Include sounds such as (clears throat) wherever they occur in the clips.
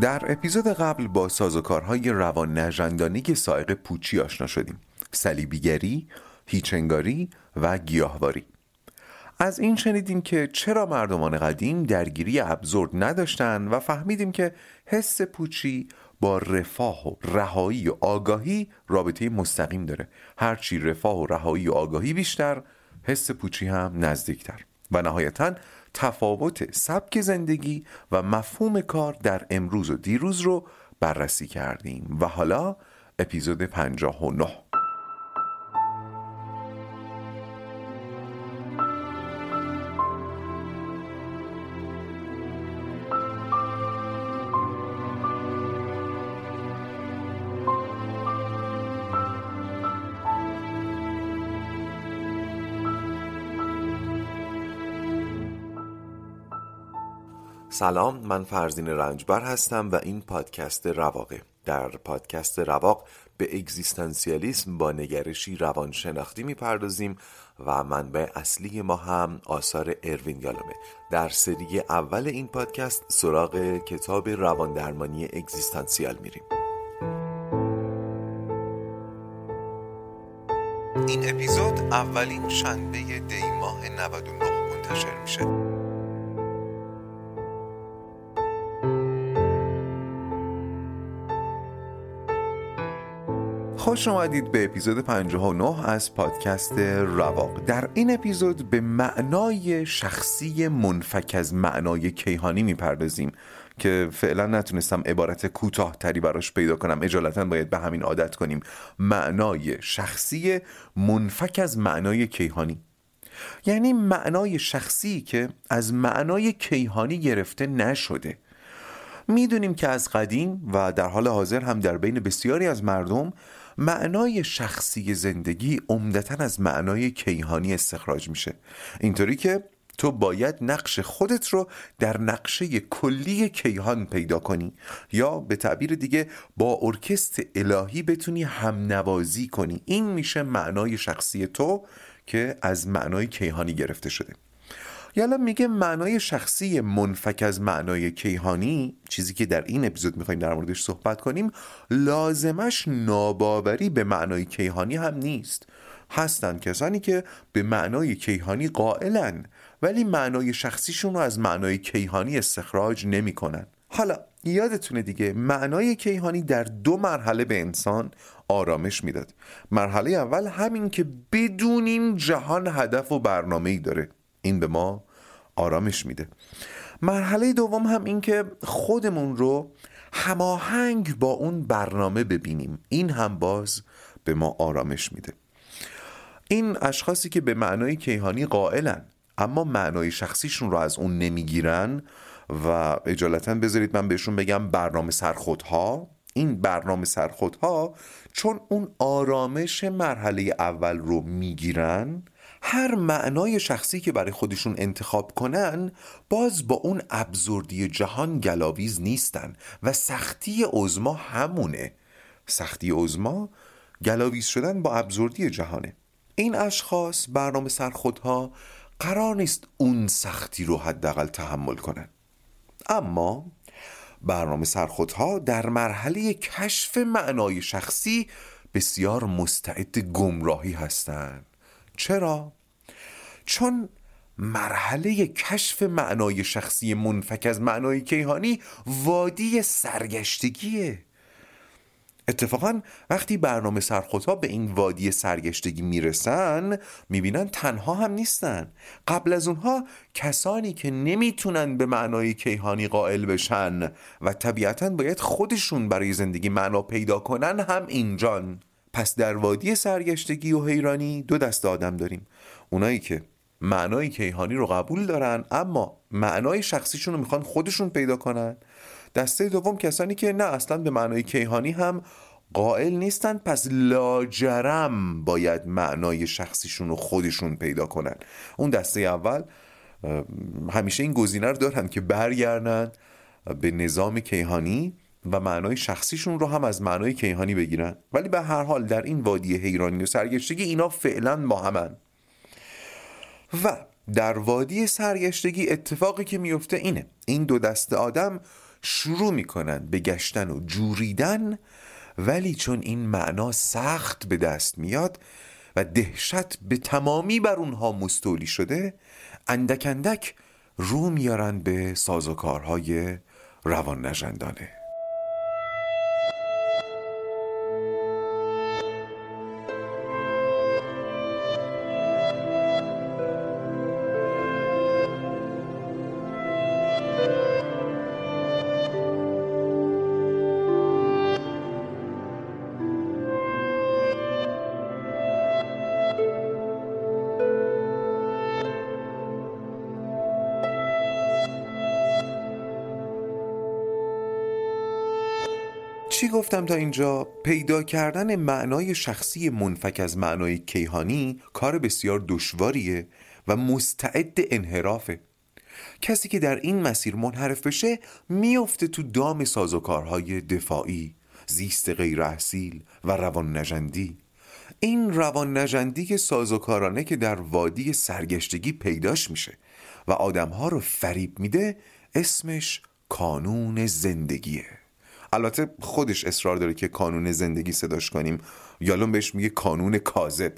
در اپیزود قبل با سازوکارهای روان نجندانی سائق پوچی آشنا شدیم. صلیبیگری، هیچنگاری و گیاهواری. از این شنیدیم که چرا مردمان قدیم درگیری ابزورد نداشتن و فهمیدیم که حس پوچی با رفاه و رهایی و آگاهی رابطه مستقیم داره. هرچی رفاه و رهایی و آگاهی بیشتر حس پوچی هم نزدیکتر. و نهایتا تفاوت سبک زندگی و مفهوم کار در امروز و دیروز رو بررسی کردیم. و حالا اپیزود 59 سلام من فرزین رنجبر هستم و این پادکست رواقه. در پادکست رواق به اگزیستانسیالیسم با نگرشی روانشناختی می‌پردازیم و منبع اصلی ما هم آثار اروین یالومه. در سری اول این پادکست سراغ کتاب رواندرمانی اگزیستانسیال میریم. این اپیزود اولین شنبه دی ماه 99 منتشر میشه. خوش اومدید به اپیزود 59 از پادکست رواق. در این اپیزود به معنای شخصی منفک از معنای کیهانی می‌پردازیم که فعلا نتونستم عبارت کوتاهتری براش پیدا کنم. اجالتا باید به همین عادت کنیم. معنای شخصی منفک از معنای کیهانی. یعنی معنای شخصی که از معنای کیهانی گرفته نشده. می‌دونیم که از قدیم و در حال حاضر هم در بین بسیاری از مردم معنای شخصی زندگی عمدتا از معنای کیهانی استخراج میشه. اینطوری که تو باید نقش خودت رو در نقشه کلی کیهان پیدا کنی یا به تعبیر دیگه با ارکست الهی بتونی هم نوازی کنی. این میشه معنای شخصی تو که از معنای کیهانی گرفته شده. یالا میگه معنای شخصی منفک از معنای کیهانی چیزی که در این اپیزود می‌خوایم در موردش صحبت کنیم لازمش ناباوری به معنای کیهانی هم نیست. هستند کسانی که به معنای کیهانی قائلن ولی معنای شخصیشون رو از معنای کیهانی استخراج نمی‌کنن. حالا یادتونه دیگه معنای کیهانی در دو مرحله به انسان آرامش می‌داد. مرحله اول همین که بدونیم جهان هدف و برنامه ای داره. این به ما آرامش میده. مرحله دوم هم این که خودمون رو هماهنگ با اون برنامه ببینیم. این هم باز به ما آرامش میده. این اشخاصی که به معنای کیهانی قائلن اما معنای شخصیشون رو از اون نمی‌گیرن و اجالتا بذارید من بهشون بگم برنامه سرخودها این برنامه سرخودها چون اون آرامش مرحله اول رو می‌گیرن هر معنای شخصی که برای خودشون انتخاب کنن باز با اون ابزوردی جهان گلاویز نیستن و سختی عزما همونه. سختی عزما گلاویز شدن با ابزوردی جهانه. این اشخاص برنامه سرخودها قرار نیست اون سختی رو حداقل تحمل کنن. اما برنامه سرخودها در مرحله کشف معنای شخصی بسیار مستعد گمراهی هستند چرا؟ چون مرحله کشف معنای شخصی منفک از معنای کیهانی وادی سرگشتگیه. اتفاقا وقتی برنامه سرخودها به این وادی سرگشتگی می‌رسن می‌بینن تنها هم نیستن. قبل از اونها کسانی که نمی‌تونن به معنای کیهانی قائل بشن و طبیعتا باید خودشون برای زندگی معنا پیدا کنن هم اینجان. پس در وادی سرگشتگی و حیرانی دو دست آدم داریم. اونایی که معنای کیهانی رو قبول دارن اما معنای شخصیشون رو می‌خوان خودشون پیدا کنن. دسته دوم کسانی که نه اصلا به معنای کیهانی هم قائل نیستن پس لاجرم باید معنای شخصیشون رو خودشون پیدا کنن. اون دسته اول همیشه این گزینه رو دارن که برگردن به نظام کیهانی. و معنای شخصیشون رو هم از معنای کیهانی بگیرن. ولی به هر حال در این وادی حیرانی و سرگشتگی اینا فعلا با همن. و در وادی سرگشتگی اتفاقی که میفته اینه. این دو دست آدم شروع می‌کنن به گشتن و جوریدن ولی چون این معنا سخت به دست میاد و دهشت به تمامی بر اونها مستولی شده اندک اندک رو میارن به سازوکارهای روان نجندانه گفتم تا اینجا؟ پیدا کردن معنای شخصی منفک از معنای کیهانی کار بسیار دشواریه و مستعد انحرافه کسی که در این مسیر منحرف بشه میفته تو دام سازوکارهای دفاعی زیست غیر احسیل و روان نجندی این روان نجندی سازوکارانه که در وادی سرگشتگی پیداش میشه و آدمها رو فریب میده اسمش کانون زندگیه البته خودش اصرار داره که کانون زندگی صداش کنیم. یالون بهش میگه کانون کاذب.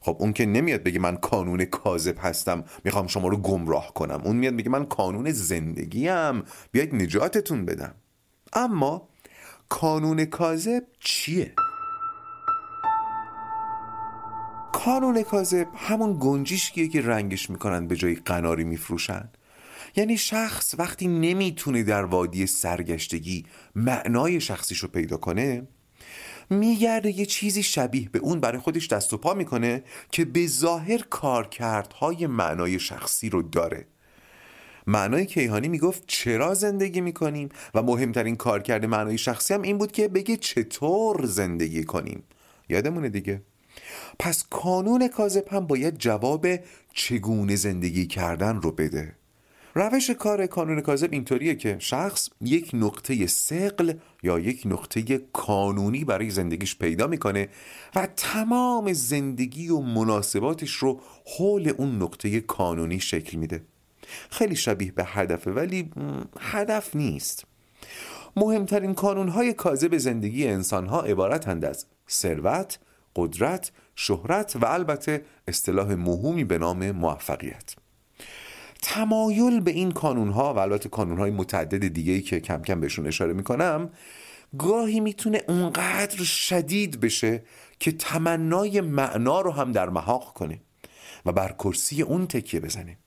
خب اون که نمیاد بگه من کانون کاذب هستم می‌خوام شما رو گمراه کنم. اون میاد میگه من کانون زندگیم. بیاید نجاتتون بدم. اما کانون کاذب چیه؟ کانون کاذب همون گنجیشکیه که رنگش می‌کنن به جای قناری میفروشن. یعنی شخص وقتی نمی‌تونه در وادی سرگشتگی معنای شخصیش رو پیدا کنه میگرده یه چیزی شبیه به اون برای خودش دست و پا می‌کنه که به ظاهر کارکردهای معنای شخصی رو داره. معنای کیهانی می‌گفت چرا زندگی می‌کنیم و مهمترین کارکرد معنای شخصی هم این بود که بگه چطور زندگی کنیم. یادمونه دیگه؟ پس کانون کاذب هم باید جواب چگونه زندگی کردن رو بده. روش کار کانون کاذب اینطوریه که شخص یک نقطه سقل یا یک نقطه کانونی برای زندگیش پیدا می‌کنه و تمام زندگی و مناسباتش رو حول اون نقطه کانونی شکل میده. خیلی شبیه به هدفه ولی هدف نیست. مهمترین کانونهای کاذب زندگی انسانها عبارتند از ثروت، قدرت، شهرت و البته اصطلاح مهمی به نام موفقیت. تمایل به این کانون ها و البته کانون های متعدد دیگه که کم کم بهشون اشاره می‌کنم گاهی می‌تونه اونقدر شدید بشه که تمنای معنا رو هم در محاق کنه و بر کرسی اون تکیه بزنه.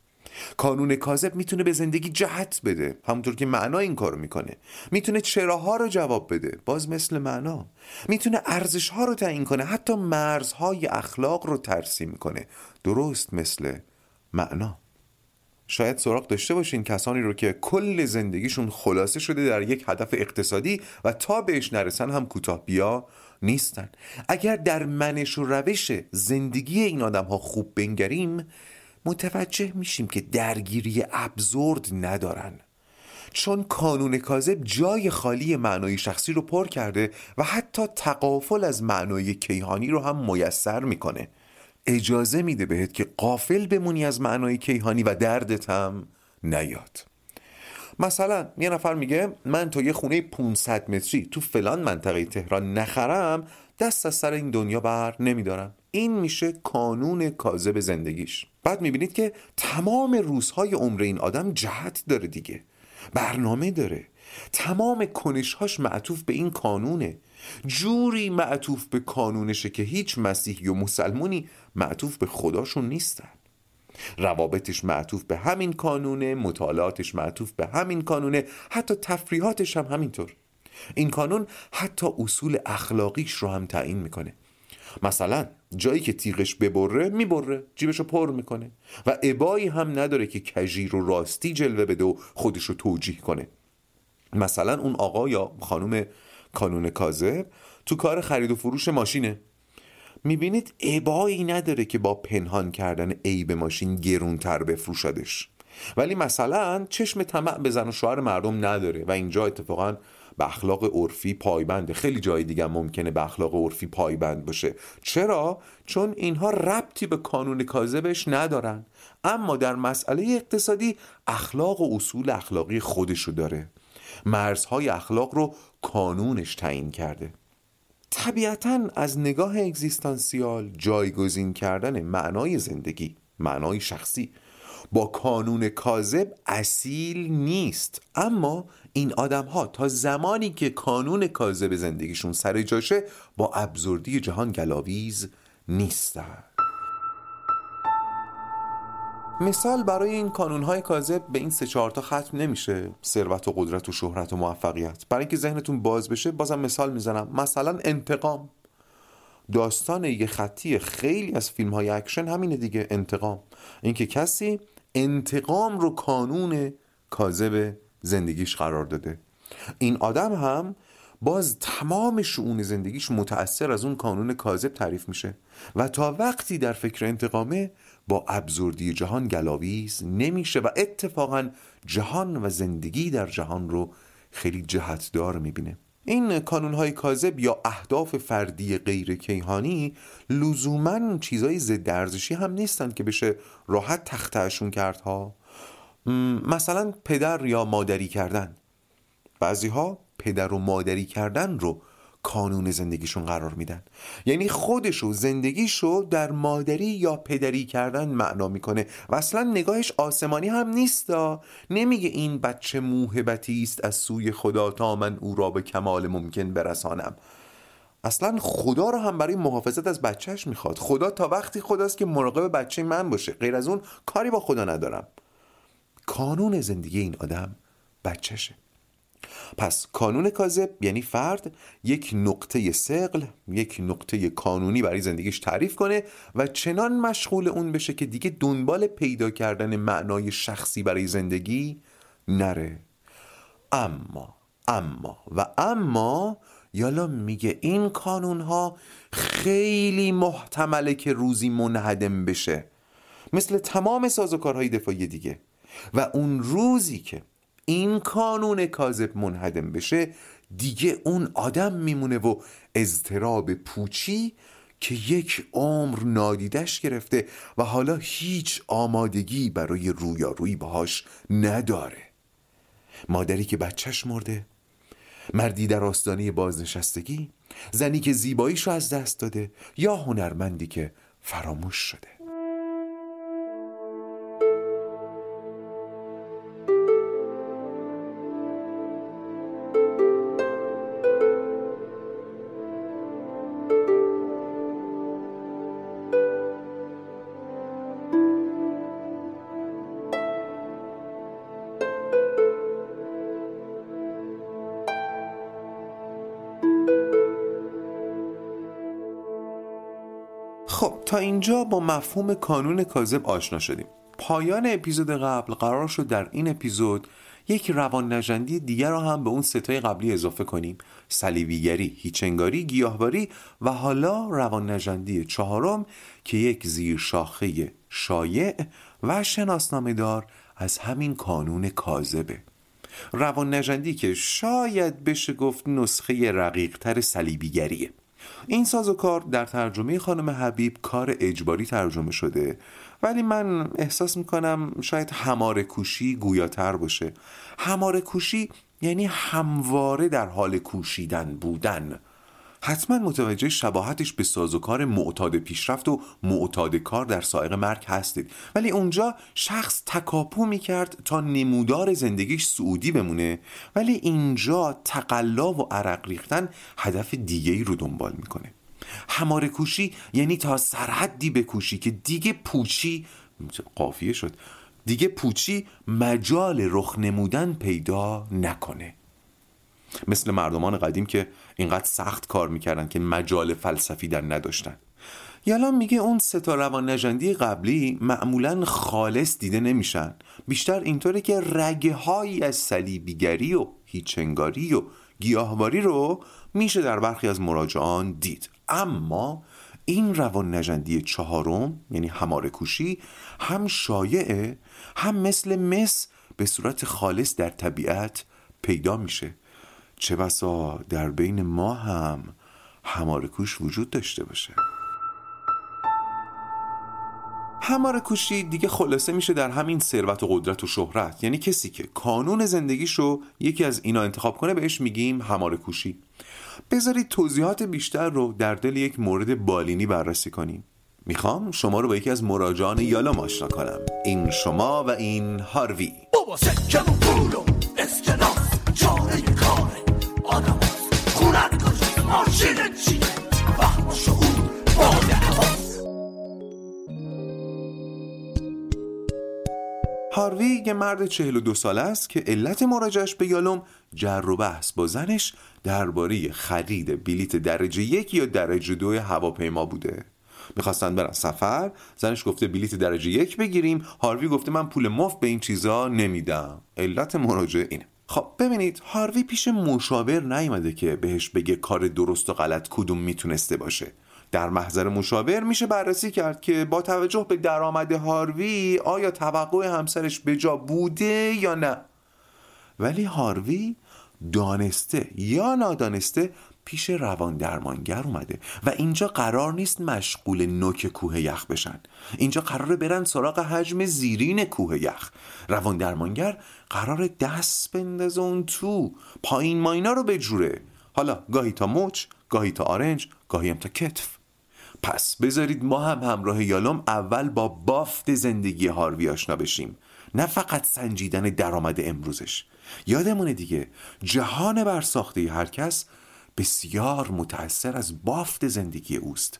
کانون کاذب می‌تونه به زندگی جهت بده همونطور که معنا این کارو می‌کنه. می‌تونه چراها رو جواب بده باز مثل معنا. می‌تونه ارزش ها رو تعیین کنه حتی مرزهای اخلاق رو ترسیم کنه. درست مثل معنا. شاید سراغ داشته باشین کسانی رو که کل زندگیشون خلاصه شده در یک هدف اقتصادی و تا بهش نرسن هم کوتاه بیا نیستن. اگر در منش و روش زندگی این آدم ها خوب بنگریم متوجه میشیم که درگیری ابزورد ندارن. چون کانون کاذب جای خالی معنای شخصی رو پر کرده و حتی تقافل از معنای کیهانی رو هم میسر می‌کنه. اجازه میده بهت که قافل بمونی از معنای کیهانی و دردت هم نیاد. مثلا یه نفر میگه من تا یه خونه 500 متری تو فلان منطقه تهران نخرم دست از سر این دنیا بر نمیدارم. این میشه کانون کاذب زندگیش. بعد می‌بینید که تمام روزهای عمر این آدم جهت داره دیگه. برنامه داره. تمام کنشهاش معطوف به این کانونه. جوری معطوف به کانونشه که هیچ مسیحی و مسلمونی معطوف به خداشون نیستن. روابطش معطوف به همین کانونه مطالعاتش معطوف به همین کانونه حتی تفریحاتش هم همینطور. این کانون حتی اصول اخلاقیش رو هم تعیین می‌کنه. مثلا جایی که تیغش ببره می‌بره جیبش رو پر می‌کنه و عبایی هم نداره که کژیر و راستی جلوه بده و خودش رو توجیه کنه. مثلا اون آقا یا خانم کانون کاذب تو کار خرید و فروش ماشینه. می‌بینید عبایی نداره که با پنهان کردن عیب ماشین گرونتر بفروشادش ولی مثلا چشم طمع به زن و شوهر مردم نداره و اینجا اتفاقا به اخلاق عرفی پایبنده. خیلی جای دیگه ممکنه به اخلاق عرفی پایبند باشه. چرا؟ چون اینها ربطی به کانون کاذبش ندارن. اما در مسئله اقتصادی اخلاق و اصول اخلاقی خودشو داره. مرزهای اخلاق رو کانونش تعیین کرده. طبیعتا از نگاه اگزیستانسیال جایگزین کردن معنای زندگی معنای شخصی با کانون کاذب اصیل نیست. اما این آدم ها تا زمانی که کانون کاذب زندگیشون سر جاشه با absurd ی جهان گلاویز نیستن. مثال برای این کانونهای کاذب به این سه چهار تا ختم نمیشه. ثروت و قدرت و شهرت و موفقیت. برای اینکه ذهنتون باز بشه بازم مثال می‌زنم. مثلا انتقام. داستان یه خطی خیلی از فیلم های اکشن همینه دیگه انتقام. اینکه کسی انتقام رو کانون کاذب زندگیش قرار داده. این آدم هم باز تمام شعون زندگیش متأثر از اون کانون کاذب تعریف میشه. و تا وقتی در فکر انتقامه با ابزردی جهان گلاویز نمیشه و اتفاقا جهان و زندگی در جهان رو خیلی جهتدار می‌بینه. این کانون های کاذب یا اهداف فردی غیر کیهانی لزوما چیزای ضد ارزشی هم نیستن که بشه راحت تختهشون کرد ها مثلا پدر یا مادری کردن. بعضی ها پدر و مادری کردن رو کانون زندگیشون قرار میدن. یعنی خودشو زندگیشو در مادری یا پدری کردن معنا می‌کنه. و اصلا نگاهش آسمانی هم نیستا. نمیگه این بچه موهبتی است از سوی خدا تا من او را به کمال ممکن برسانم. اصلا خدا رو هم برای محافظت از بچهش می‌خواد. خدا تا وقتی خداست که مراقب بچه من باشه. غیر از اون کاری با خدا ندارم. کانون زندگی این آدم بچهشه. پس کانون کاذب یعنی فرد یک نقطه سقل یک نقطه کانونی برای زندگیش تعریف کنه و چنان مشغول اون بشه که دیگه دنبال پیدا کردن معنای شخصی برای زندگی نره. اما اما و اما یالا میگه این کانون ها خیلی محتمله که روزی منهدم بشه. مثل تمام سازوکارهای دفاعی دیگه. و اون روزی که این کانون کاذب منهدم بشه دیگه اون آدم میمونه و اضطراب پوچی که یک عمر نادیدش گرفته و حالا هیچ آمادگی برای رویارویی باهاش نداره. مادری که بچهش مرده مردی در آستانه بازنشستگی زنی که زیباییش رو از دست داده یا هنرمندی که فراموش شده. اینجا با مفهوم کانون کاذب آشنا شدیم. پایان اپیزود قبل قرار شد در این اپیزود یک روان نجندی دیگر را هم به اون ستای قبلی اضافه کنیم. صلیبیگری، هیچنگاری، گیاهواری و حالا روان نجندی چهارم که یک زیر شاخه شایع و شناسنامه دار از همین کانون کاذبه. روان نجندی که شاید بشه گفت نسخه رقیقتر صلیبیگریه. این سازوکار در ترجمه خانم حبیب کار اجباری ترجمه شده. ولی من احساس می‌کنم شاید هماره کوشی گویاتر باشه. هماره کوشی یعنی همواره در حال کوشیدن بودن. حتما متوجه شباهتش به سازوکار معتاد پیشرفت و معتاد کار در سایق مرگ هستید. ولی اونجا شخص تکاپو می‌کرد تا نمودار زندگیش سعودی بمونه. ولی اینجا تقلا و عرق ریختن هدف دیگه ای رو دنبال می‌کنه. هماره کوشی یعنی تا سرحدی بکوشی که دیگه پوچی قافیه شد دیگه پوچی مجال رخ نمودن پیدا نکنه. مثل مردمان قدیم که اینقدر سخت کار می‌کردن که مجال فلسفی در نداشتن. یالا میگه اون ستا روان نجندی قبلی معمولا خالص دیده نمیشن. بیشتر اینطوره که رگه هایی از صلیبیگری و هیچنگاری و گیاهواری رو میشه در برخی از مراجعان دید. اما این روان نجندی چهارم یعنی هماره کوشی هم شایعه هم مثل مس به صورت خالص در طبیعت پیدا میشه. چه بسا در بین ما هم هماره کوش وجود داشته باشه. همار کوشی دیگه خلاصه میشه در همین ثروت و قدرت و شهرت. یعنی کسی که کانون زندگیشو یکی از اینا انتخاب کنه بهش میگیم همار کوشی. بذارید توضیحات بیشتر رو در دل یک مورد بالینی بررسی کنیم. می‌خوام شما رو با یکی از مراجعان یالوم آشنا کنم. این شما و این هاروی. بابا هاروی یه مرد 42 ساله است که علت مراجعش به یالوم جر و بحث با زنش درباره خرید بلیت درجه یک یا درجه دو هواپیما بوده. می‌خواستن برن سفر زنش گفته بلیت درجه یک بگیریم. هاروی گفته من پول مفت به این چیزا نمیدم. علت مراجعه اینه. خب ببینید هاروی پیش مشاور نیومده که بهش بگه کار درست و غلط کدوم می‌تونسته باشه. در محضر مشاور میشه بررسی کرد که با توجه به درآمد هاروی آیا توقع همسرش به جا بوده یا نه؟ ولی هاروی دانسته یا نادانسته پیش روان درمانگر اومده و اینجا قرار نیست مشغول نوک کوه یخ بشن. اینجا قراره برن سراغ حجم زیرین کوه یخ. روان درمانگر قرار دست بندازه اون تو. پایین ماینا رو بجوره. حالا گاهی تا مچ گاهی تا آرنج گاهی هم تا کتف. پس بذارید ما هم همراه یالوم اول با بافت زندگی هاروی آشنا بشیم. نه فقط سنجیدن درآمد امروزش. یادمونه دیگه جهان برساخته هر کس بسیار متأثر از بافت زندگی اوست.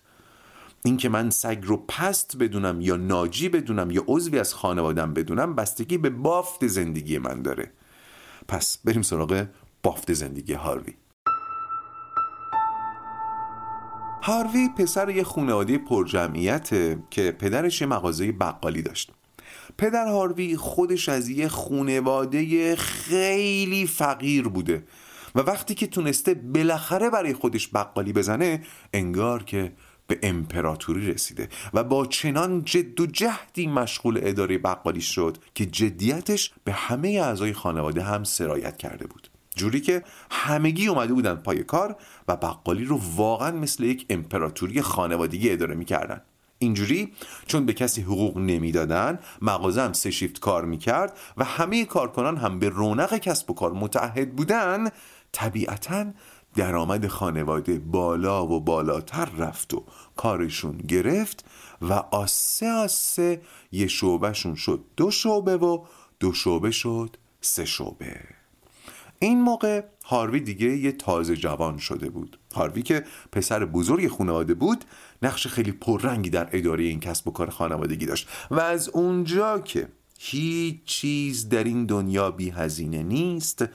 اینکه من سگ رو پست بدونم یا ناجی بدونم یا عضوی از خانوادم بدونم بستگی به بافت زندگی من داره. پس بریم سراغ بافت زندگی هاروی. هاروی پسر یه خانواده پرجمعیت که پدرش یه مغازه بقالی داشت. پدر هاروی خودش از یه خونواده خیلی فقیر بوده. و وقتی که تونسته بالاخره برای خودش بقالی بزنه انگار که به امپراتوری رسیده و با چنان جد و جهدی مشغول اداره بقالی شد که جدیتش به همه اعضای خانواده هم سرایت کرده بود. جوری که همگی اومده بودن پای کار و بقالی رو واقعا مثل یک امپراتوری خانوادگی اداره می‌کردن. اینجوری چون به کسی حقوق نمی‌دادن مغازه هم سه شیفت کار می‌کرد و همه کارکنان هم به رونق کسب و کار متحد بودن طبیعتا درآمد خانواده بالا و بالاتر رفت و کارشون گرفت و آسه آسه یه شعبهشون شد دو شعبه و دو شعبه شد سه شعبه. این موقع هاروی دیگه یه تازه جوان شده بود. هاروی که پسر بزرگ خانواده بود نقش خیلی پررنگی در اداره این کسب و کار خانوادگی داشت و از اونجا که هیچ چیز در این دنیا بی هزینه نیست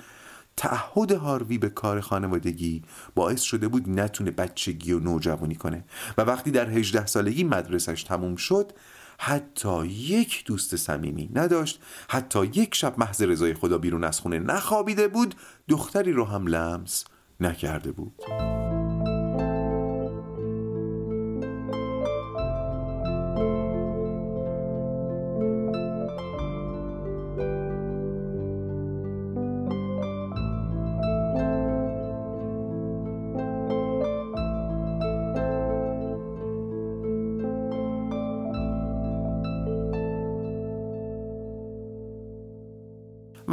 تعهد هاروی به کار خانوادگی باعث شده بود نتونه بچگی و نوجوانی کنه و وقتی در 18 سالگی مدرسش تموم شد حتی یک دوست صمیمی نداشت حتی یک شب محض رضای خدا بیرون از خونه نخوابیده بود دختری رو هم لمس نکرده بود.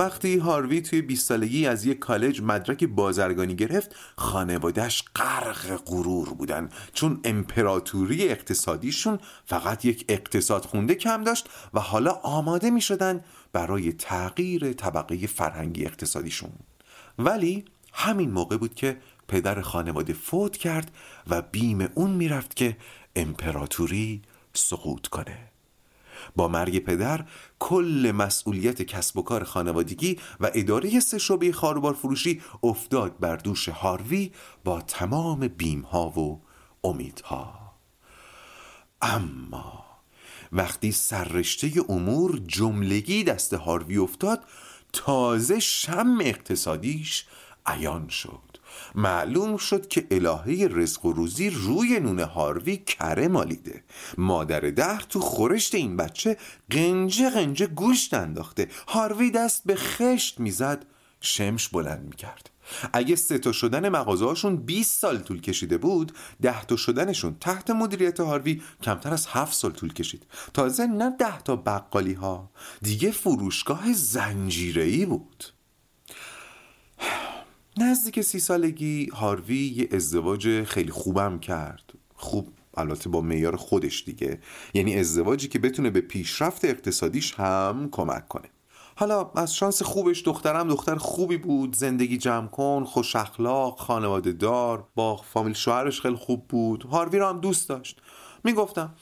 وقتی هاروی توی 20 سالگی از یک کالج مدرک بازرگانی گرفت خانوادهش غرق غرور بودن. چون امپراتوری اقتصادیشون فقط یک اقتصاد خونده کم داشت و حالا آماده می شدن برای تغییر طبقه فرهنگی اقتصادیشون. ولی همین موقع بود که پدر خانواده فوت کرد و بیم اون می‌رفت که امپراتوری سقوط کنه. با مرگ پدر کل مسئولیت کسب و کار خانوادگی و اداره سه شعبه خاروبار فروشی افتاد بر دوش هاروی با تمام بیم ها و امیدها. اما وقتی سررشته امور جملگی دست هاروی افتاد تازه شم اقتصادیش عیان شد. معلوم شد که الهه رزق و روزی روی نون هاروی کره مالیده. مادر ده تو خورشت این بچه قنجه قنجه گوشت انداخته. هاروی دست به خشت می‌زد شمش بلند می‌کرد. اگه سه تا شدن مغازهاشون 20 سال طول کشیده بود ده تا شدنشون تحت مدیریت هاروی کمتر از 7 سال طول کشید. تازه نه ده تا بقالی ها دیگه فروشگاه زنجیره بود. نزدیک سی سالگی هاروی یه ازدواج خیلی خوبم کرد. خوب البته با میار خودش دیگه. یعنی ازدواجی که بتونه به پیشرفت اقتصادیش هم کمک کنه. حالا از شانس خوبش دخترم دختر خوبی بود. زندگی جمع کن خوش اخلاق خانواده دار با فامیل شوهرش خیلی خوب بود. هاروی رو هم دوست داشت. می‌گفتم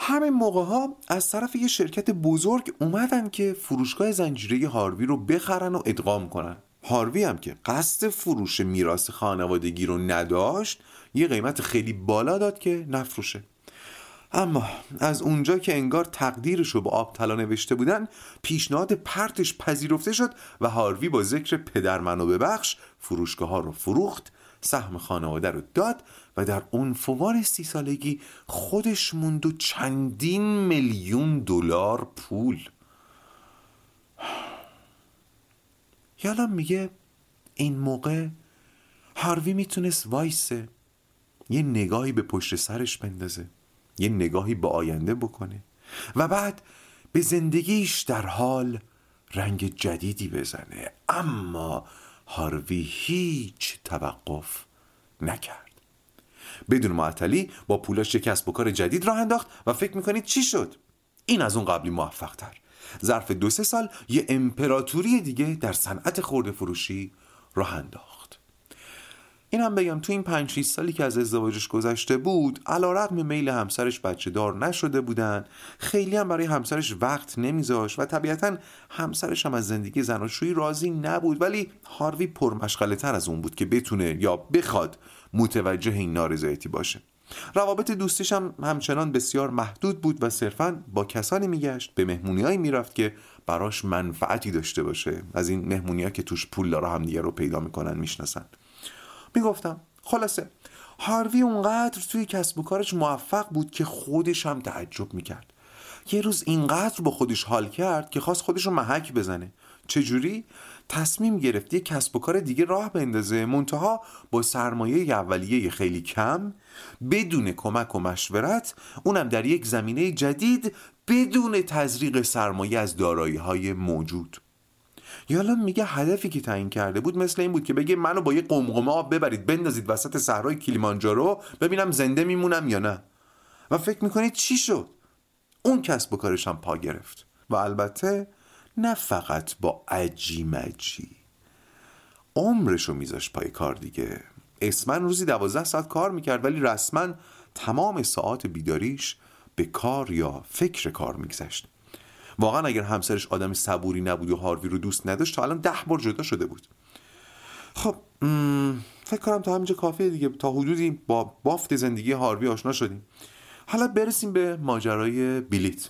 همین موقع ها از طرف یه شرکت بزرگ اومدن که فروشگاه زنجیره هاروی رو بخرن و ادغام کنن. هاروی هم که قصد فروش میراث خانوادگی رو نداشت یه قیمت خیلی بالا داد که نفروشه. اما از اونجا که انگار تقدیرش رو به آب طلا نوشته بودن پیشنهاد پرتش پذیرفته شد و هاروی با ذکر پدر منو ببخش فروشگاه ها رو فروخت سهم خانواده رو داد و در اون فوار سی سالگی خودش موند و چندین میلیون دلار پول. یالا میگه این موقع هاروی می‌تونست وایسه یه نگاهی به پشت سرش بندازه یه نگاهی به آینده بکنه و بعد به زندگیش در حال رنگ جدیدی بزنه. اما هاروی هیچ توقف نکرد. بدون معطلی با پولاش یک کسب و کار جدید راه انداخت و فکر می‌کنید چی شد؟ این از اون قبلی موفق تر ظرف دو سه سال یه امپراتوری دیگه در صنعت خورده فروشی راه انداخت. این هم بگم تو این 5 6 سالی که از ازدواجش گذشته بود علیرغم میل همسرش بچه دار نشده بودن. خیلی هم برای همسرش وقت نمیذاش و طبیعتا همسرش هم از زندگی زناشویی راضی نبود ولی هاروی پرمشغله تر از اون بود که بتونه یا بخواد متوجه این نارضایتی باشه. روابط دوستیش هم همچنان بسیار محدود بود و صرفا با کسانی میگشت به مهمونیهایی می‌رفت که براش منفعتی داشته باشه. از این مهمونی که توش پول داره همدیگه رو پیدا می‌کنن می‌شناسن. می‌گفتم خلاصه هاروی اونقدر توی کسب و کارش موفق بود که خودش هم تعجب می‌کرد. یه روز اینقدر با خودش حال کرد که خواست خودش رو محک بزنه. چجوری؟ تصمیم گرفت یه کسب و کار دیگه راه بندازه. منتها با سرمایه اولیه خیلی کم بدون کمک و مشورت اونم در یک زمینه جدید بدون تزریق سرمایه از دارایی های موجود یالا میگه هدفی که تعیین کرده بود مثل این بود که بگه منو با یه قمقمه آب ببرید بندازید وسط صحرای کلیمانجارو ببینم زنده میمونم یا نه. و فکر می‌کنید چی شد؟ اون کسب و کارش هم پا گرفت. و البته نه فقط با عجی مجی. عمرشو میذاشت پای کار دیگه. اسمن روزی دوازده ساعت کار می‌کرد ولی رسما تمام ساعات بیداریش به کار یا فکر کار میگذشت. واقعا اگر همسرش آدم صبوری نبود و هاروی رو دوست نداشت تا الان ده بار جدا شده بود. خب فکر کنم تا همینجا کافیه دیگه. تا حدودی با بافت زندگی هاروی آشنا شدیم. حالا برسیم به ماجرای بلیت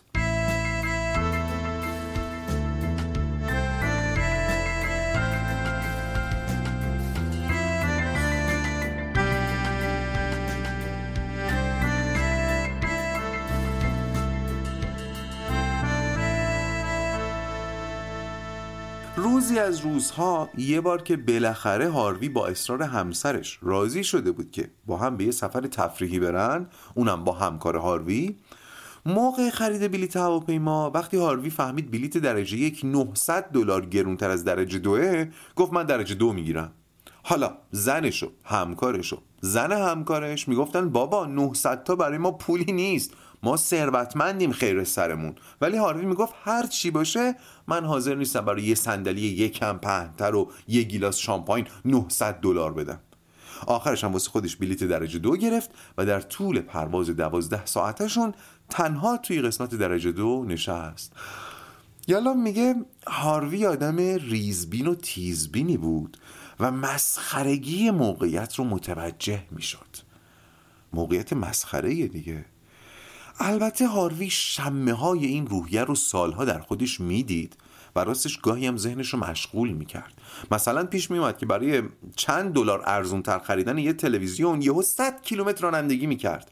روزی از روزها یه بار که بالاخره هاروی با اصرار همسرش راضی شده بود که با هم به یه سفر تفریحی برن اونم با همکار هاروی موقع خرید بلیت هواپیما وقتی هاروی فهمید بلیت درجه یک 900 دلار گرونتر از درجه دوه گفت من درجه دو می‌گیرم. حالا زنشو همکارشو زن همکارش می‌گفتن بابا 900 تا برای ما پولی نیست. ما ثروتمندیم خیر سرمون. ولی هاروی می‌گفت هر چی باشه من حاضر نیستم برای یه صندلی یکم پهنتر و یه گیلاس شامپاین 900 دلار بدم. آخرش هم واسه خودش بلیت درجه دو گرفت و در طول پرواز دوازده ساعتشون تنها توی قسمت درجه دو نشست. یالا میگه هاروی آدم ریزبین و تیزبینی بود و مسخرگی موقعیت رو متوجه می‌شد. موقعیت مسخره دیگه. البته هاروی شمه های این روحیه رو سالها در خودش می‌دید و راستش گاهی هم ذهنش رو مشغول می‌کرد. مثلا پیش میومد که برای چند دلار ارزون تر خریدن یه تلویزیون یهو 100 کیلومتر رانندگی می‌کرد.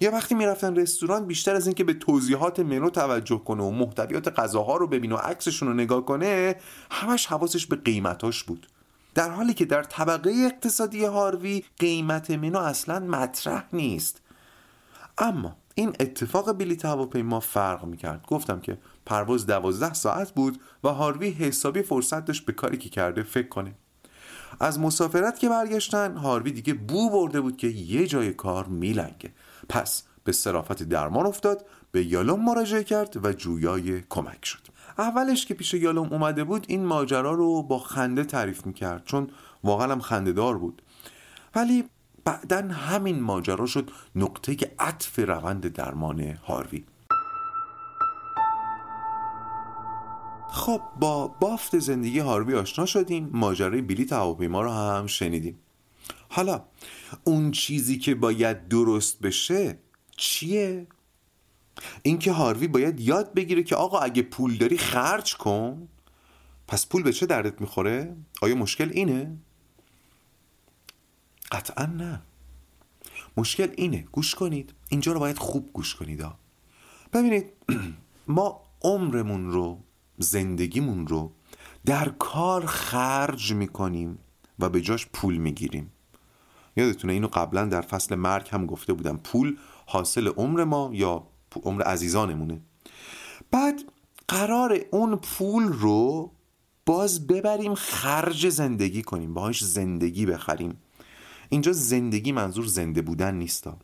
یا وقتی می‌رفتن رستوران بیشتر از اینکه به توضیحات منو توجه کنه و محتویات غذاها رو ببینه و عکسشون رو نگاه کنه همش حواسش به قیمتاش بود. در حالی که در طبقه اقتصادی هاروی قیمت منو اصلا مطرح نیست. اما این اتفاق بلیت هواپیما فرق می‌کرد. گفتم که پرواز دوازده ساعت بود و هاروی حسابی فرصت داشت به کاری که کرده فکر کنه. از مسافرت که برگشتن هاروی دیگه بو برده بود که یه جای کار میلنگه. پس به صرافت درمان افتاد به یالوم مراجعه کرد و جویای کمک شد. اولش که پیش یالوم اومده بود این ماجرا رو با خنده تعریف می‌کرد چون واقعا هم خنده دار بود. ولی بعدا همین ماجرا شد نقطه عطف روند درمان هاروی خب با بافت زندگی هاروی آشنا شدیم ماجرای بلیت هواپیما رو هم شنیدیم حالا اون چیزی که باید درست بشه چیه؟ اینکه هاروی باید یاد بگیره که آقا اگه پول داری خرج کن پس پول به چه دردت می‌خوره؟ آیا مشکل اینه؟ قطعا نه. مشکل اینه گوش کنید. اینجا رو باید خوب گوش کنید ها. ببینید (clears throat) ما عمرمون رو زندگیمون رو در کار خرج می‌کنیم و به جاش پول می‌گیریم. یادتونه اینو قبلا در فصل مرگ هم گفته بودم. پول حاصل عمر ما یا عمر عزیزانمونه. بعد قرار اون پول رو باز ببریم خرج زندگی کنیم. باهاش زندگی بخریم. اینجا زندگی منظور زنده بودن نیستا.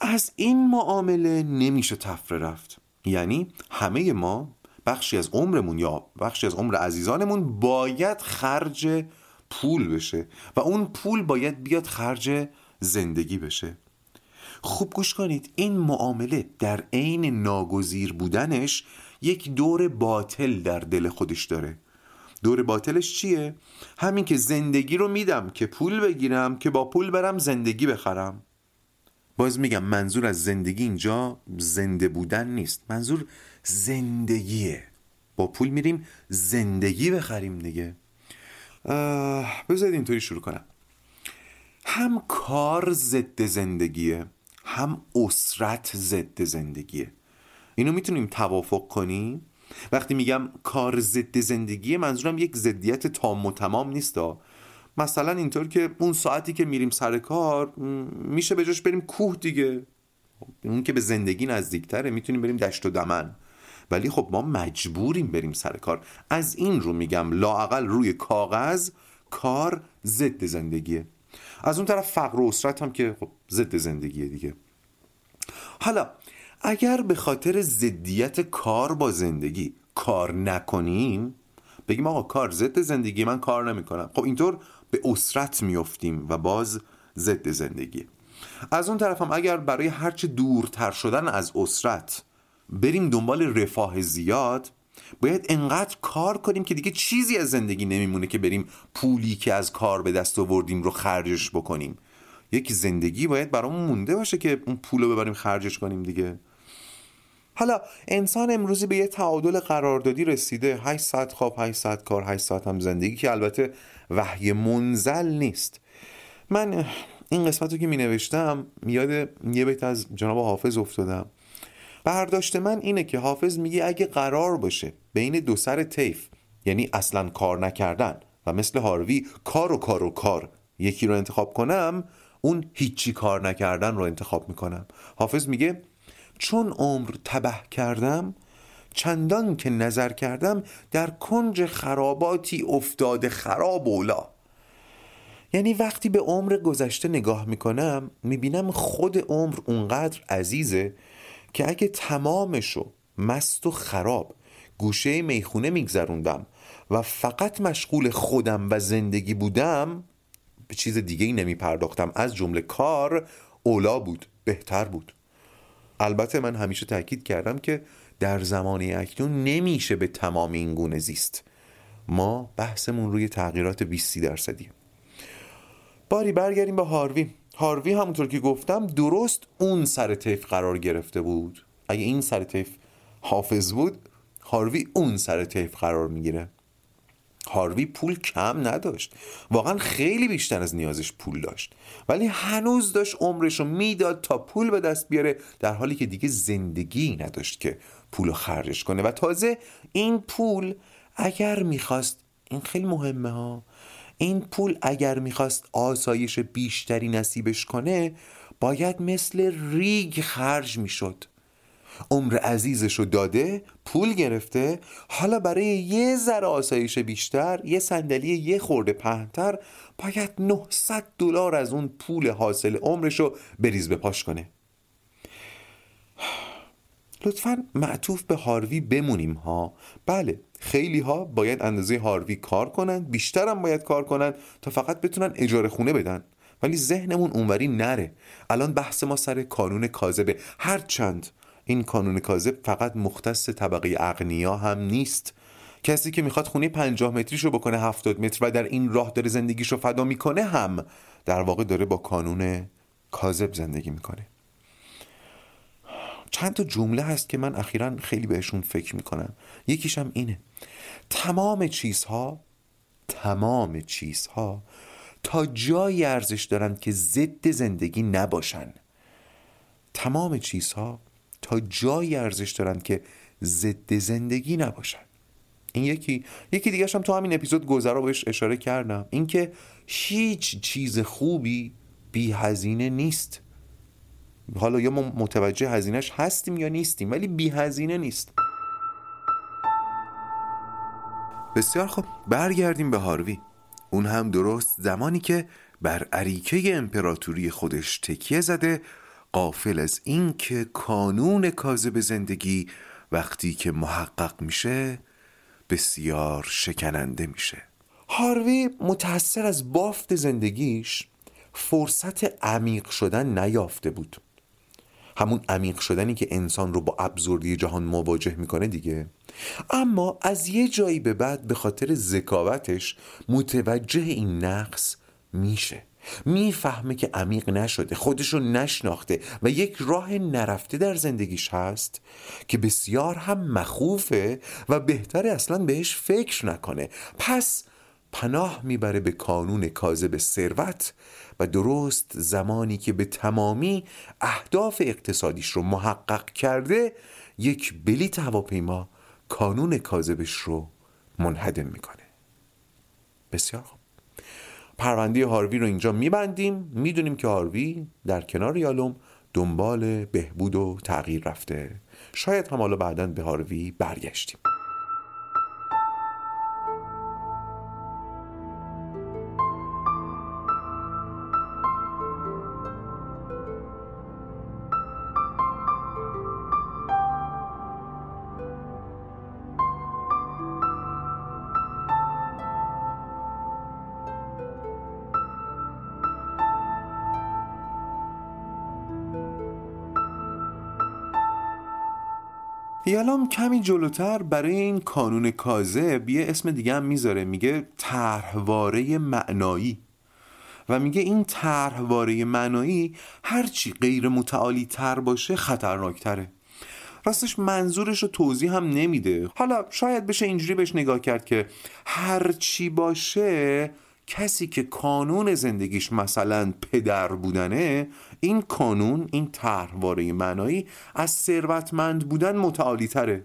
از این معامله نمیشه تفره رفت. یعنی همه ما بخشی از عمرمون یا بخشی از عمر عزیزانمون باید خرج پول بشه و اون پول باید بیاد خرج زندگی بشه. خوب گوش کنید این معامله در عین ناگزیر بودنش یک دور باطل در دل خودش داره. دور باطلش چیه؟ همین که زندگی رو میدم که پول بگیرم که با پول برم زندگی بخرم. باز میگم منظور از زندگی اینجا زنده بودن نیست. منظور زندگیه. با پول میریم زندگی بخریم دیگه. بذارید اینطوری شروع کنم. هم کار ضد زندگیه هم اسرت ضد زندگیه. اینو می‌تونیم توافق کنیم؟ وقتی میگم کار ضد زندگی منظورم یک ضدیت تام و تمام نیست مثلا اینطور که اون ساعتی که میریم سر کار میشه به جاش بریم کوه دیگه. اون که به زندگی نزدیکتره می‌تونیم بریم دشت و دمن. ولی خب ما مجبوریم بریم سر کار. از این رو میگم لاعقل روی کاغذ کار ضد زندگیه. از اون طرف فقر و اسرت هم که خب ضد زندگیه دیگه. حالا اگر به خاطر ضدیت کار با زندگی کار نکنیم بگیم آقا کار ضد زندگی من کار نمی‌کنم. خب اینطور به اسرت میفتیم و باز ضد زندگی. از اون طرف هم اگر برای هرچه دورتر شدن از اسرت بریم دنبال رفاه زیاد باید انقدر کار کنیم که دیگه چیزی از زندگی نمیمونه که بریم پولی که از کار به دست آوردیم رو خرجش بکنیم. یک زندگی باید برامون مونده باشه که اون پول رو ببریم خرجش کنیم دیگه. حالا انسان امروزی به یه تعادل قراردادی رسیده. 8 ساعت خواب 8 ساعت کار 8 ساعت هم زندگی که البته وحی منزل نیست. من این قسمت رو که می نوشتم یاد یه بیت از جناب حافظ افتادم. برداشت من اینه که حافظ میگه اگه قرار باشه بین دو سر تیف یعنی اصلا کار نکردن و مثل هاروی کار و کار و کار یکی رو انتخاب کنم اون هیچی کار نکردن رو انتخاب می‌کنم. حافظ میگه چون عمر تبه کردم چندان که نظر کردم در کنج خراباتی افتاده خراب اولا. یعنی وقتی به عمر گذشته نگاه می‌کنم می‌بینم خود عمر اونقدر عزیزه که اگه تمامشو مست و خراب گوشه می‌خونه میگذروندم و فقط مشغول خودم و زندگی بودم به چیز دیگه ای نمی پرداختم از جمله کار اولا بود بهتر بود. البته من همیشه تاکید کردم که در زمانی اکنون نمیشه به تمام این گونه زیست. ما بحثمون روی تغییرات 20 درصدی باری برگردیم به هاروی. هاروی همونطور که گفتم درست اون سر تیف قرار گرفته بود. اگه این سر تیف حافظ بود هاروی اون سر تیف قرار می‌گیره. هاروی پول کم نداشت. واقعا خیلی بیشتر از نیازش پول داشت. ولی هنوز داشت عمرش رو می‌داد تا پول به دست بیاره در حالی که دیگه زندگی نداشت که پول رو خرجش کنه. و تازه این پول اگر می‌خواست این خیلی مهمه ها. این پول اگر می‌خواست آسایش بیشتری نصیبش کنه باید مثل ریگ خرج می‌شد. عمر عزیزش رو داده پول گرفته. حالا برای یه ذره آسایش بیشتر یه صندلی یه خورده پهنتر باید 900 دلار از اون پول حاصل عمرش رو بریز به پاش کنه. لطفا معطوف به هاروی بمونیم ها. بله خیلی ها باید اندازه هاروی کار کنند بیشتر هم باید کار کنند تا فقط بتونن اجاره خونه بدن. ولی ذهنمون اونوری نره. الان بحث ما سر کانون کاذبه. هر چند این کانون کاذب فقط مختص طبقه اغنیا هم نیست. کسی که می‌خواد خونه پنجاه متریشو بکنه هفتاد متر و در این راه داره زندگیشو فدا می‌کنه هم در واقع داره با کانون کاذب زندگی می‌کنه. چند تا جمله هست که من اخیرا خیلی بهشون فکر می‌کنم. یکیشم اینه. تمام چیزها تمام چیزها تا جایی ارزش دارند که ضد زندگی نباشن. تمام چیزها تا جایی ارزش دارند که ضد زندگی نباشن این یکی یکی دیگه هم تو همین اپیزود گذرا بهش اشاره کردم. اینکه هیچ چیز خوبی بی هزینه نیست. حالا یا ما متوجه هزینهش هستیم یا نیستیم ولی بی هزینه نیست. بسیار خب برگردیم به هاروی. اون هم درست زمانی که بر عریکه امپراتوری خودش تکیه زده قافل از این که کانون کاذب زندگی وقتی که محقق میشه بسیار شکننده میشه. هاروی متأثر از بافت زندگیش فرصت عمیق شدن نیافته بود. همون عمیق شدنی که انسان رو با ابزوردی جهان مواجه می‌کنه دیگه. اما از یه جایی به بعد به خاطر ذکاوتش متوجه این نقص میشه. می‌فهمه که عمیق نشده خودشو نشناخته و یک راه نرفته در زندگیش هست که بسیار هم مخوفه و بهتره اصلا بهش فکر نکنه. پس پناه می‌بره به کانون کاذب ثروت و درست زمانی که به تمامی اهداف اقتصادیش رو محقق کرده یک بلیت هواپیما کانون کاذبش رو منهدم می‌کنه. بسیار پرونده هاروی رو اینجا میبندیم. می‌دونیم که هاروی در کنار یالوم دنبال بهبود و تغییر رفته. شاید هم حالا بعدا به هاروی برگشتیم. جلوتر برای این کانون کاذب یه اسم دیگه هم می‌ذاره میگه طرحواره معنایی. و میگه این طرحواره معنایی هرچی غیر متعالی تر باشه خطرناکتره. راستش منظورش رو توضیح هم نمیده. حالا شاید بشه اینجوری بهش نگاه کرد که هرچی باشه کسی که کانون زندگیش مثلا پدر بودنه این کانون این طرحواره معنایی از ثروتمند بودن متعالی تره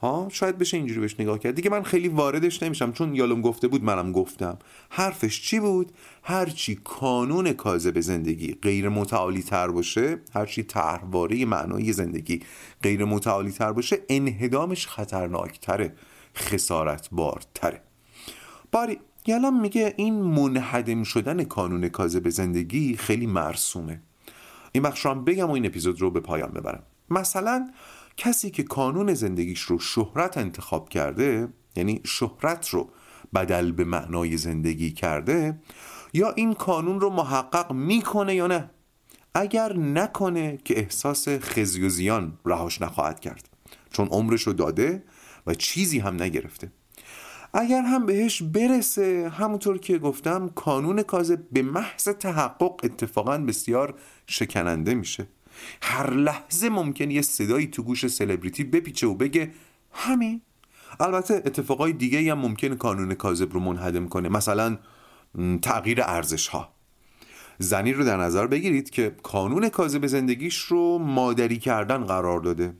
ها؟ شاید بشه اینجوری بهش نگاه کرد. دیگه من خیلی واردش نمیشم چون یالوم گفته بود منم گفتم. حرفش چی بود؟ هرچی کانون کاذب زندگی غیر متعالی تر باشه هرچی طرحواره معنایی زندگی غیر متعالی تر باشه انهدامش خطرناک تره خسارت تره باری یالام میگه این منحدم شدن کانون کاذب زندگی خیلی مرسومه. این بخش رو هم بگم و این اپیزود رو به پایان ببرم. مثلا کسی که کانون زندگیش رو شهرت انتخاب کرده یعنی شهرت رو بدل به معنای زندگی کرده یا این کانون رو محقق می‌کنه یا نه؟ اگر نکنه که احساس خزی و زیان رهاش نخواهد کرد چون عمرش رو داده و چیزی هم نگرفته. اگر هم بهش برسه همونطور که گفتم کانون کاذب به محض تحقق اتفاقا بسیار شکننده میشه. هر لحظه ممکن یه صدایی تو گوش سلبریتی بپیچه و بگه همین. البته اتفاقای دیگه هم ممکن کانون کاذب رو منهدم کنه. مثلا تغییر ارزش ها زنی رو در نظر بگیرید که کانون کاذب زندگیش رو مادری کردن قرار داده.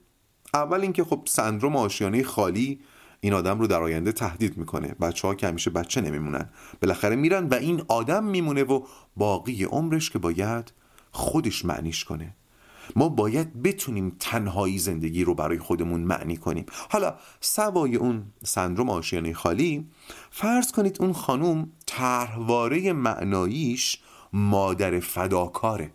اول اینکه خب سندروم آشیانه خالی این آدم رو در آینده تهدید می‌کنه. بچه ها که همیشه بچه نمیمونن. بالاخره میرن و این آدم میمونه و باقی عمرش که باید خودش معنیش کنه. ما باید بتونیم تنهایی زندگی رو برای خودمون معنی کنیم. حالا سوای اون سندروم آشیانه خالی فرض کنید اون خانوم طرحواره معناییش مادر فداکاره.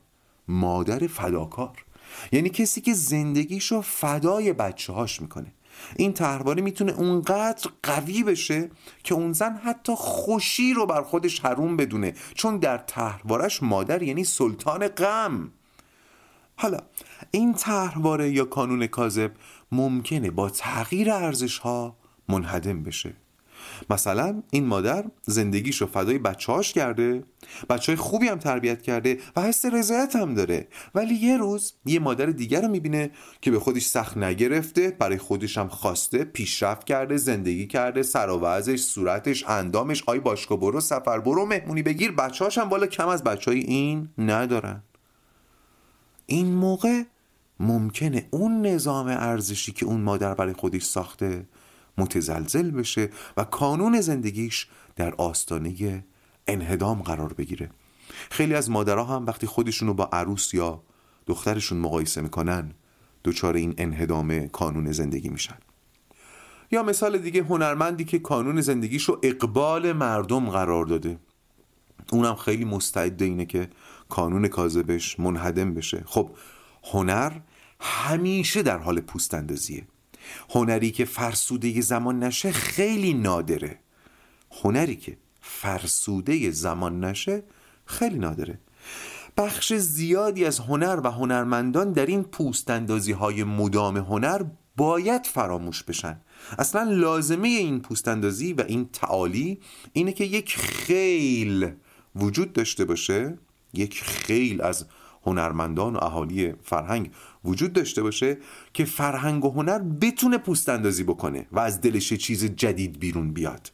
مادر فداکار. یعنی کسی که زندگیشو فدای بچه هاش می‌کنه. این طرحواره می‌تونه اونقدر قوی بشه که اون زن حتی خوشی رو بر خودش حروم بدونه. چون در طرحوارش مادر یعنی سلطان غم. حالا این طرحواره یا کانون کاذب ممکنه با تغییر ارزش ها منهدم بشه. مثلا این مادر زندگیش رو فدای هاش کرده بچه های خوبی هم تربیت کرده و حس رضایت هم داره. ولی یه روز یه مادر دیگر رو می‌بینه که به خودش سخت نگرفته برای خودش هم خواسته پیشرفت کرده زندگی کرده سر و صورتش اندامش آی باشگاه برو سفر برو مهمونی بگیر بچه‌هاش هم بالا. کم از بچه های این ندارن. این موقع ممکنه اون نظام ارزشی که اون مادر برای خودش ساخته متزلزل بشه و کانون زندگیش در آستانه انهدام قرار بگیره. خیلی از مادرها هم وقتی خودشونو با عروس یا دخترشون مقایسه می‌کنن دچار این انهدام کانون زندگی میشن. یا مثال دیگه هنرمندی که کانون زندگیشو اقبال مردم قرار داده. اونم خیلی مستعد اینه که کانون کاذبش منهدم بشه. خب هنر همیشه در حال پوست اندازیه هنری که فرسوده زمان نشه خیلی نادره. هنری که فرسوده زمان نشه خیلی نادره. بخش زیادی از هنر و هنرمندان در این پوستندازی های مدام هنر باید فراموش بشن. اصلا لازمه این پوستندازی و این تعالی اینه که یک خیل وجود داشته باشه یک خیل از هنرمندان و اهالی فرهنگ وجود داشته باشه که فرهنگ و هنر بتونه پوست اندازی بکنه و از دلش چیز جدید بیرون بیاد.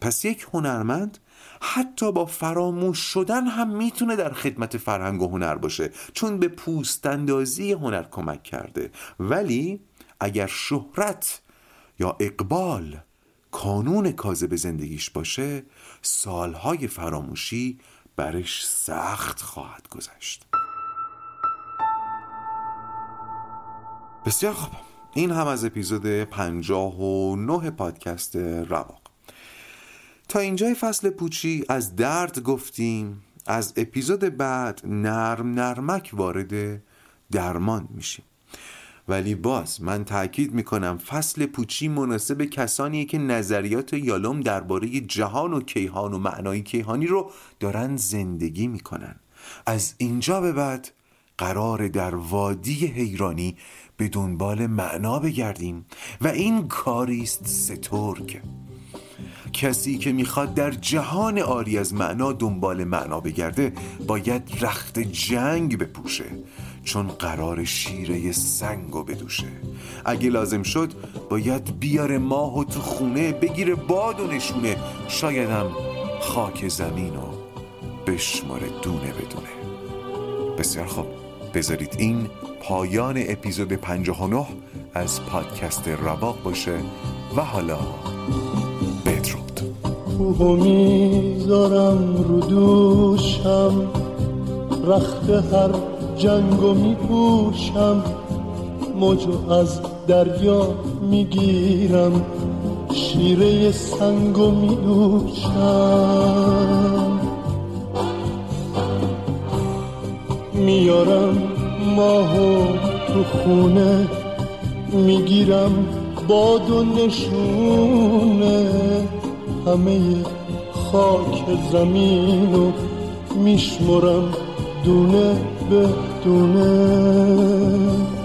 پس یک هنرمند حتی با فراموش شدن هم می‌تونه در خدمت فرهنگ و هنر باشه چون به پوست اندازی هنر کمک کرده. ولی اگر شهرت یا اقبال کانون کاذب زندگیش باشه سالهای فراموشی برش سخت خواهد گذشت. بسیار خوب. این هم از اپیزود پنجاه و نه پادکست رواق. تا اینجای فصل پوچی از درد گفتیم از اپیزود بعد نرم نرمک وارد درمان میشیم. ولی باز من تاکید می‌کنم فصل پوچی مناسب کسانیه که نظریات یالوم درباره جهان و کیهان و معنای کیهانی رو دارن زندگی می‌کنن. از اینجا به بعد قرار در وادی حیرانی به دنبال معنا بگردیم و این کاریست سترگ. کسی که می‌خواد در جهان آری از معنا دنبال معنا بگرده باید رخت جنگ بپوشه. چون قرار شیره سنگو بدوشه. اگه لازم شد باید بیاره ماه و تو خونه بگیره باد و نشونه. شایدم خاک زمین و بشماره دونه بدونه. بسیار خوب. بذارید این پایان اپیزود 59 از پادکست رواق باشه و حالا بدرود. کوهو می‌ذارم رو دوشم رخت هر جنگو میپوشم. موجو از دریا می‌گیرم. شیره سنگو میدوشم میارم ماهو تو خونه. می‌گیرم باد و نشونه. همه خاک زمین و میشمرم دونه به دونه